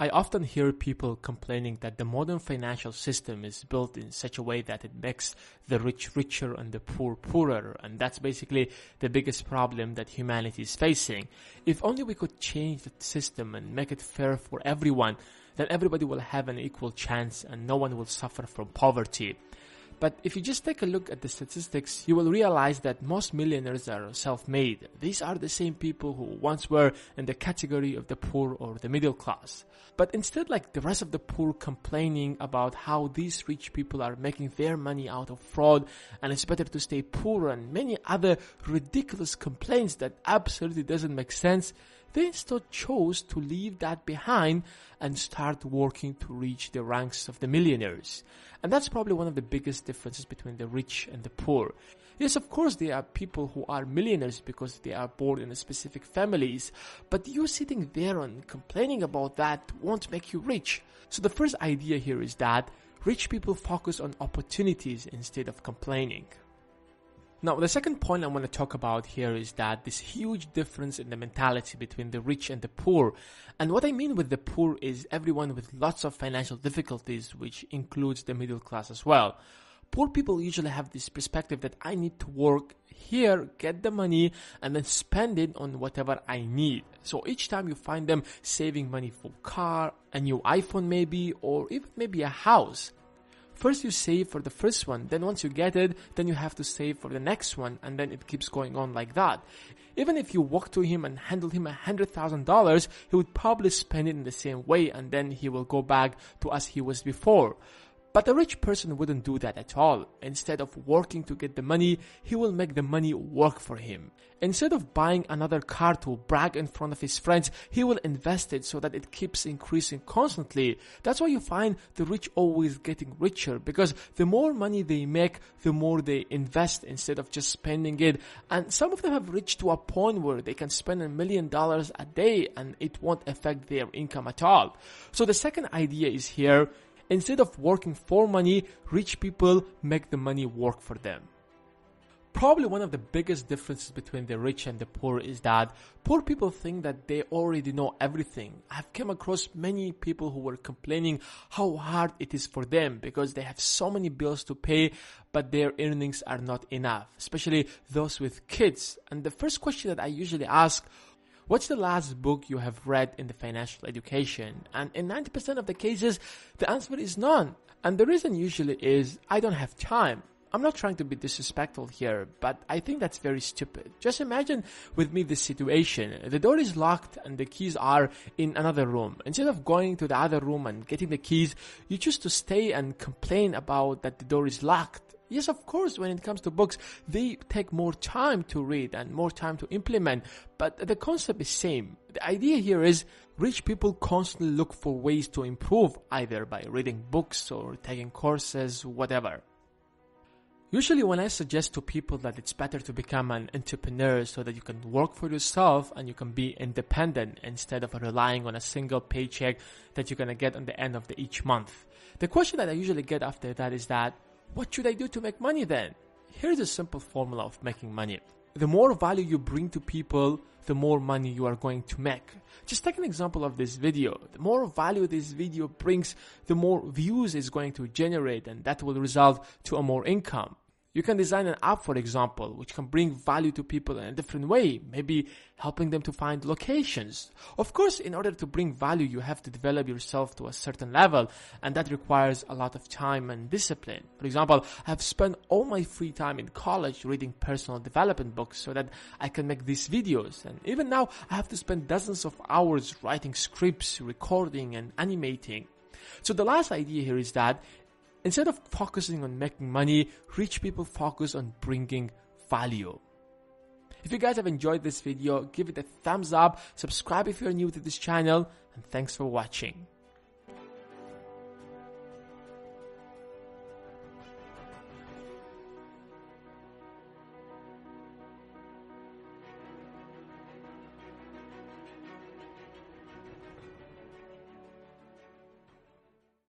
I often hear people complaining that the modern financial system is built in such a way that it makes the rich richer and the poor poorer. And that's basically the biggest problem that humanity is facing. If only we could change the system and make it fair for everyone, then everybody will have an equal chance and no one will suffer from poverty. But if you just take a look at the statistics, you will realize that most millionaires are self-made. These are the same people who once were in the category of the poor or the middle class. But instead, like the rest of the poor complaining about how these rich people are making their money out of fraud and it's better to stay poor and many other ridiculous complaints that absolutely doesn't make sense, instead chose to leave that behind and start working to reach the ranks of the millionaires. And that's probably one of the biggest differences between the rich and the poor. Yes, of course, there are people who are millionaires because they are born in specific families, but you sitting there and complaining about that won't make you rich. So the first idea here is that rich people focus on opportunities instead of complaining. Now, the second point I want to talk about here is that this huge difference in the mentality between the rich and the poor. And what I mean with the poor is everyone with lots of financial difficulties, which includes the middle class as well. Poor people usually have this perspective that I need to work here, get the money, and then spend it on whatever I need. So each time you find them saving money for car, a new iPhone maybe, or even maybe a house. First you save for the first one, then once you get it, then you have to save for the next one, and then it keeps going on like that. Even if you walk to him and handle him a hundred thousand dollars, he would probably spend it in the same way, and then he will go back to as he was before. But a rich person wouldn't do that at all. Instead of working to get the money, he will make the money work for him. Instead of buying another car to brag in front of his friends, he will invest it so that it keeps increasing constantly. That's why you find the rich always getting richer because the more money they make, the more they invest instead of just spending it. And some of them have reached to a point where they can spend a million dollars a day and it won't affect their income at all. So the second idea is here, Instead of working for money, rich people make the money work for them. Probably one of the biggest differences between the rich and the poor is that poor people think that they already know everything. I've come across many people who were complaining how hard it is for them because they have so many bills to pay, but their earnings are not enough, especially those with kids. And the first question that I usually ask, What's the last book you have read in the financial education? And in 90% of the cases, the answer is none. And the reason usually is, I don't have time. I'm not trying to be disrespectful here, but I think that's very stupid. Just imagine with me this situation. The door is locked and the keys are in another room. Instead of going to the other room and getting the keys, you choose to stay and complain about that the door is locked. Yes, of course, when it comes to books, they take more time to read and more time to implement, but the concept is same. The idea here is rich people constantly look for ways to improve either by reading books or taking courses, whatever. Usually when I suggest to people that it's better to become an entrepreneur so that you can work for yourself and you can be independent instead of relying on a single paycheck that you're gonna get on the end of the each month. The question that I usually get after that is that, what should I do to make money then? Here's a simple formula of making money. The more value you bring to people, the more money you are going to make. Just take an example of this video. The more value this video brings, the more views it's going to generate and that will result to a more income. You can design an app, for example, which can bring value to people in a different way, maybe helping them to find locations. Of course, in order to bring value, you have to develop yourself to a certain level, and that requires a lot of time and discipline. For example, I've spent all my free time in college reading personal development books so that I can make these videos. And even now, I have to spend dozens of hours writing scripts, recording, and animating. So the last idea here is that Instead of focusing on making money, rich people focus on bringing value. If you guys have enjoyed this video, give it a thumbs up, subscribe if you're new to this channel, and thanks for watching.